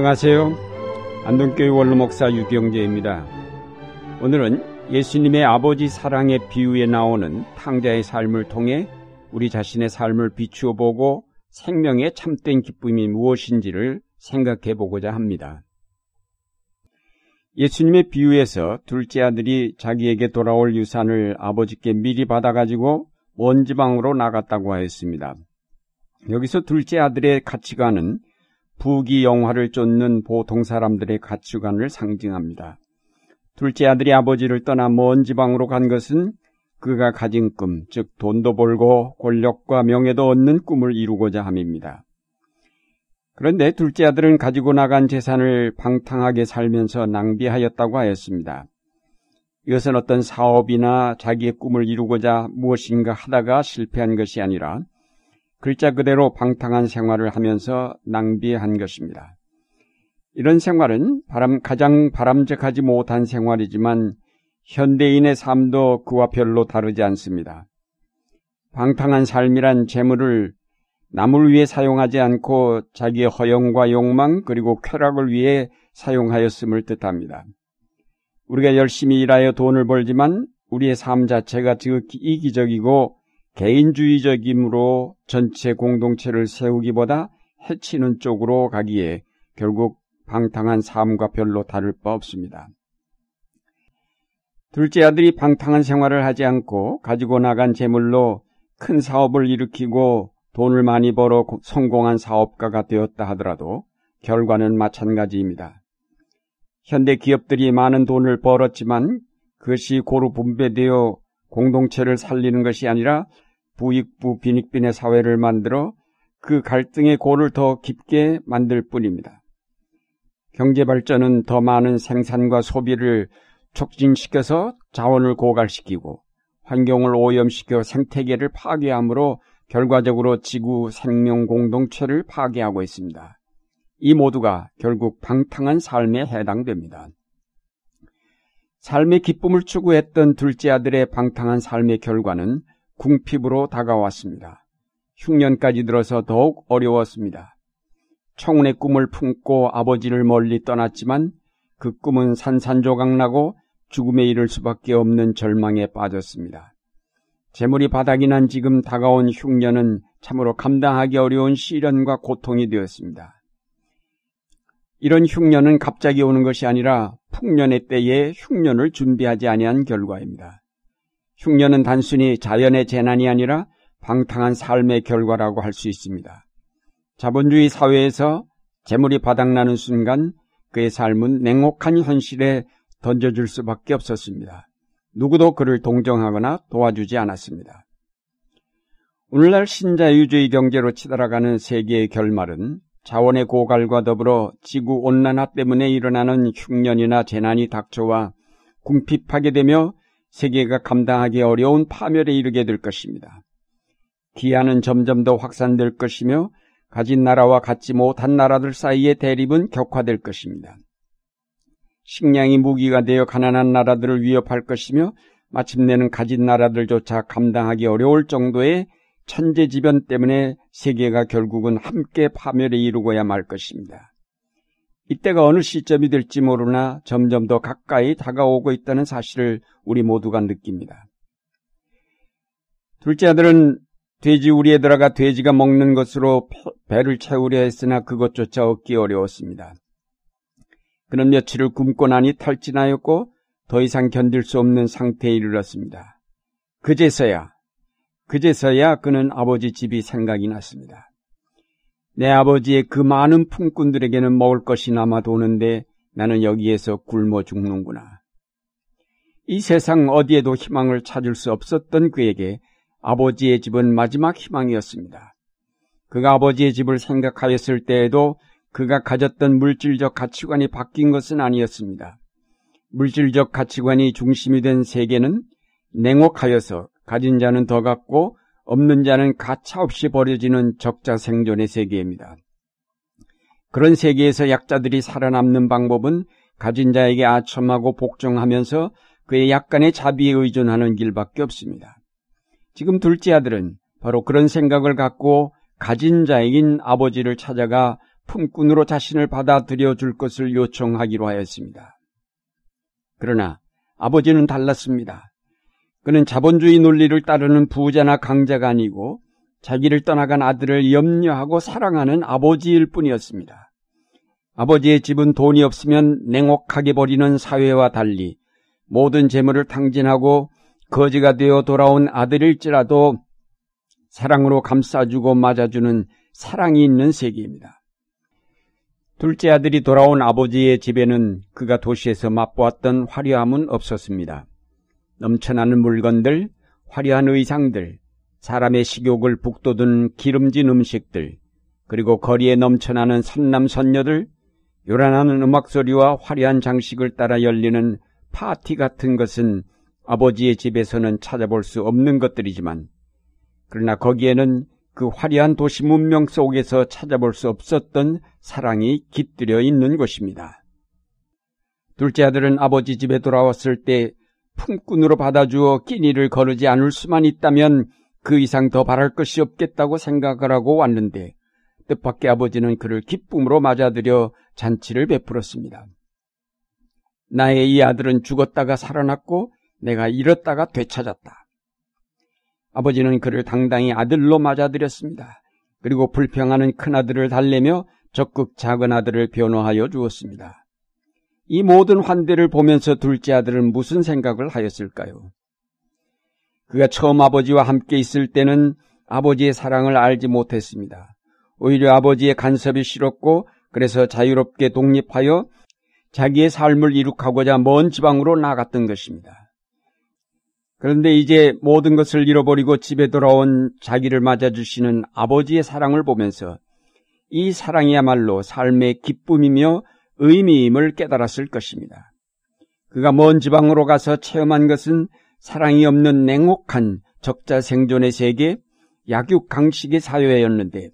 안녕하세요. 안동교회 원로목사 유경재입니다. 오늘은 예수님의 아버지 사랑의 비유에 나오는 탕자의 삶을 통해 우리 자신의 삶을 비추어 보고 생명의 참된 기쁨이 무엇인지를 생각해 보고자 합니다. 예수님의 비유에서 둘째 아들이 자기에게 돌아올 유산을 아버지께 미리 받아가지고 먼 지방으로 나갔다고 하였습니다. 여기서 둘째 아들의 가치관은 부귀 영화를 쫓는 보통 사람들의 가치관을 상징합니다. 둘째 아들이 아버지를 떠나 먼 지방으로 간 것은 그가 가진 꿈, 즉 돈도 벌고 권력과 명예도 얻는 꿈을 이루고자 함입니다. 그런데 둘째 아들은 가지고 나간 재산을 방탕하게 살면서 낭비하였다고 하였습니다. 이것은 어떤 사업이나 자기의 꿈을 이루고자 무엇인가 하다가 실패한 것이 아니라 글자 그대로 방탕한 생활을 하면서 낭비한 것입니다. 이런 생활은 바람, 가장 바람직하지 못한 생활이지만 현대인의 삶도 그와 별로 다르지 않습니다. 방탕한 삶이란 재물을 남을 위해 사용하지 않고 자기의 허영과 욕망 그리고 쾌락을 위해 사용하였음을 뜻합니다. 우리가 열심히 일하여 돈을 벌지만 우리의 삶 자체가 지극히 이기적이고 개인주의적이므로 전체 공동체를 세우기보다 해치는 쪽으로 가기에 결국 방탕한 삶과 별로 다를 바 없습니다. 둘째 아들이 방탕한 생활을 하지 않고 가지고 나간 재물로 큰 사업을 일으키고 돈을 많이 벌어 성공한 사업가가 되었다 하더라도 결과는 마찬가지입니다. 현대 기업들이 많은 돈을 벌었지만 그것이 고루 분배되어 공동체를 살리는 것이 아니라 부익부 빈익빈의 사회를 만들어 그 갈등의 골을 더 깊게 만들 뿐입니다. 경제 발전은 더 많은 생산과 소비를 촉진시켜서 자원을 고갈시키고 환경을 오염시켜 생태계를 파괴함으로 결과적으로 지구 생명 공동체를 파괴하고 있습니다. 이 모두가 결국 방탕한 삶에 해당됩니다. 삶의 기쁨을 추구했던 둘째 아들의 방탕한 삶의 결과는 궁핍으로 다가왔습니다. 흉년까지 들어서 더욱 어려웠습니다. 청운의 꿈을 품고 아버지를 멀리 떠났지만 그 꿈은 산산조각나고 죽음에 이를 수밖에 없는 절망에 빠졌습니다. 재물이 바닥이 난 지금 다가온 흉년은 참으로 감당하기 어려운 시련과 고통이 되었습니다. 이런 흉년은 갑자기 오는 것이 아니라 풍년의 때에 흉년을 준비하지 아니한 결과입니다. 흉년은 단순히 자연의 재난이 아니라 방탕한 삶의 결과라고 할 수 있습니다. 자본주의 사회에서 재물이 바닥나는 순간 그의 삶은 냉혹한 현실에 던져줄 수밖에 없었습니다. 누구도 그를 동정하거나 도와주지 않았습니다. 오늘날 신자유주의 경제로 치달아가는 세계의 결말은 자원의 고갈과 더불어 지구 온난화 때문에 일어나는 흉년이나 재난이 닥쳐와 궁핍하게 되며 세계가 감당하기 어려운 파멸에 이르게 될 것입니다. 기아는 점점 더 확산될 것이며 가진 나라와 갖지 못한 나라들 사이의 대립은 격화될 것입니다. 식량이 무기가 되어 가난한 나라들을 위협할 것이며 마침내는 가진 나라들조차 감당하기 어려울 정도의 천재지변 때문에 세계가 결국은 함께 파멸에 이르고야 말 것입니다. 이때가 어느 시점이 될지 모르나 점점 더 가까이 다가오고 있다는 사실을 우리 모두가 느낍니다. 둘째 아들은 돼지 우리에 들어가 돼지가 먹는 것으로 배를 채우려 했으나 그것조차 얻기 어려웠습니다. 그는 며칠을 굶고 나니 탈진하였고 더 이상 견딜 수 없는 상태에 이르렀습니다. 그제서야, 그제서야 그는 아버지 집이 생각이 났습니다. 내 아버지의 그 많은 품꾼들에게는 먹을 것이 남아 도는데 나는 여기에서 굶어 죽는구나. 이 세상 어디에도 희망을 찾을 수 없었던 그에게 아버지의 집은 마지막 희망이었습니다. 그가 아버지의 집을 생각하였을 때에도 그가 가졌던 물질적 가치관이 바뀐 것은 아니었습니다. 물질적 가치관이 중심이 된 세계는 냉혹하여서 가진 자는 더 갖고 없는 자는 가차없이 버려지는 적자 생존의 세계입니다. 그런 세계에서 약자들이 살아남는 방법은 가진 자에게 아첨하고 복종하면서 그의 약간의 자비에 의존하는 길밖에 없습니다. 지금 둘째 아들은 바로 그런 생각을 갖고 가진 자에긴 아버지를 찾아가 품꾼으로 자신을 받아들여 줄 것을 요청하기로 하였습니다. 그러나 아버지는 달랐습니다. 그는 자본주의 논리를 따르는 부자나 강자가 아니고 자기를 떠나간 아들을 염려하고 사랑하는 아버지일 뿐이었습니다. 아버지의 집은 돈이 없으면 냉혹하게 버리는 사회와 달리 모든 재물을 탕진하고 거지가 되어 돌아온 아들일지라도 사랑으로 감싸주고 맞아주는 사랑이 있는 세계입니다. 둘째 아들이 돌아온 아버지의 집에는 그가 도시에서 맛보았던 화려함은 없었습니다. 넘쳐나는 물건들, 화려한 의상들, 사람의 식욕을 북돋은 기름진 음식들, 그리고 거리에 넘쳐나는 선남선녀들, 요란하는 음악소리와 화려한 장식을 따라 열리는 파티 같은 것은 아버지의 집에서는 찾아볼 수 없는 것들이지만, 그러나 거기에는 그 화려한 도시 문명 속에서 찾아볼 수 없었던 사랑이 깃들여 있는 것입니다. 둘째 아들은 아버지 집에 돌아왔을 때 품꾼으로 받아주어 끼니를 거르지 않을 수만 있다면 그 이상 더 바랄 것이 없겠다고 생각을 하고 왔는데 뜻밖의 아버지는 그를 기쁨으로 맞아들여 잔치를 베풀었습니다. 나의 이 아들은 죽었다가 살아났고 내가 잃었다가 되찾았다. 아버지는 그를 당당히 아들로 맞아들였습니다. 그리고 불평하는 큰아들을 달래며 적극 작은 아들을 변호하여 주었습니다. 이 모든 환대를 보면서 둘째 아들은 무슨 생각을 하였을까요? 그가 처음 아버지와 함께 있을 때는 아버지의 사랑을 알지 못했습니다. 오히려 아버지의 간섭이 싫었고 그래서 자유롭게 독립하여 자기의 삶을 이룩하고자 먼 지방으로 나갔던 것입니다. 그런데 이제 모든 것을 잃어버리고 집에 돌아온 자기를 맞아주시는 아버지의 사랑을 보면서 이 사랑이야말로 삶의 기쁨이며 의미임을 깨달았을 것입니다. 그가 먼 지방으로 가서 체험한 것은 사랑이 없는 냉혹한 적자 생존의 세계, 약육 강식의 사회였는데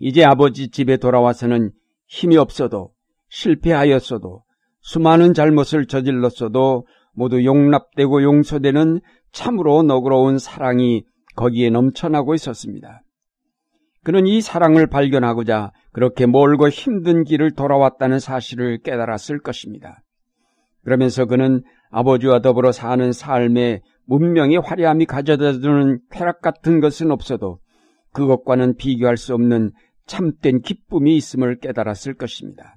이제 아버지 집에 돌아와서는 힘이 없어도 실패하였어도 수많은 잘못을 저질렀어도 모두 용납되고 용서되는 참으로 너그러운 사랑이 거기에 넘쳐나고 있었습니다. 그는 이 사랑을 발견하고자 그렇게 멀고 힘든 길을 돌아왔다는 사실을 깨달았을 것입니다. 그러면서 그는 아버지와 더불어 사는 삶에 문명의 화려함이 가져다 주는 쾌락 같은 것은 없어도 그것과는 비교할 수 없는 참된 기쁨이 있음을 깨달았을 것입니다.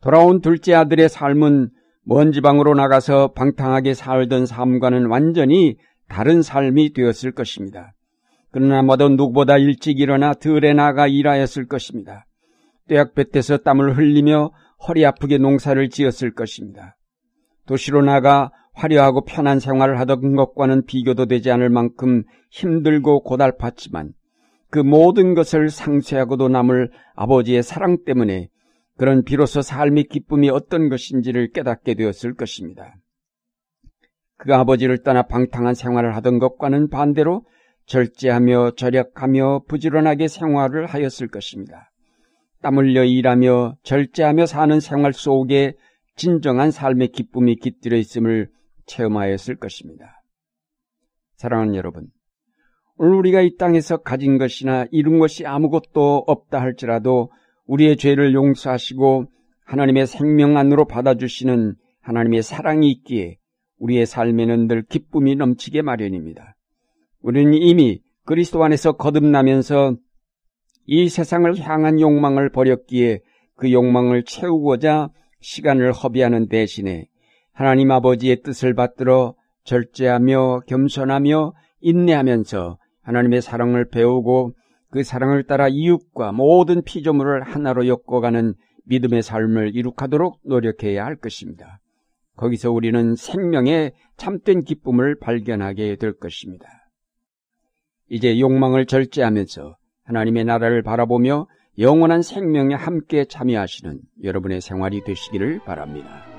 돌아온 둘째 아들의 삶은 먼 지방으로 나가서 방탕하게 살던 삶과는 완전히 다른 삶이 되었을 것입니다. 그러나 모두 누구보다 일찍 일어나 들에 나가 일하였을 것입니다. 떼약볕에서 땀을 흘리며 허리 아프게 농사를 지었을 것입니다. 도시로 나가 화려하고 편한 생활을 하던 것과는 비교도 되지 않을 만큼 힘들고 고달팠지만 그 모든 것을 상쇄하고도 남을 아버지의 사랑 때문에 그런 비로소 삶의 기쁨이 어떤 것인지를 깨닫게 되었을 것입니다. 그 아버지를 떠나 방탕한 생활을 하던 것과는 반대로 절제하며 절약하며 부지런하게 생활을 하였을 것입니다. 땀 흘려 일하며 절제하며 사는 생활 속에 진정한 삶의 기쁨이 깃들어 있음을 체험하였을 것입니다. 사랑하는 여러분, 오늘 우리가 이 땅에서 가진 것이나 이룬 것이 아무것도 없다 할지라도 우리의 죄를 용서하시고 하나님의 생명 안으로 받아주시는 하나님의 사랑이 있기에 우리의 삶에는 늘 기쁨이 넘치게 마련입니다. 우리는 이미 그리스도 안에서 거듭나면서 이 세상을 향한 욕망을 버렸기에 그 욕망을 채우고자 시간을 허비하는 대신에 하나님 아버지의 뜻을 받들어 절제하며 겸손하며 인내하면서 하나님의 사랑을 배우고 그 사랑을 따라 이웃과 모든 피조물을 하나로 엮어가는 믿음의 삶을 이룩하도록 노력해야 할 것입니다. 거기서 우리는 생명의 참된 기쁨을 발견하게 될 것입니다. 이제 욕망을 절제하면서 하나님의 나라를 바라보며 영원한 생명에 함께 참여하시는 여러분의 생활이 되시기를 바랍니다.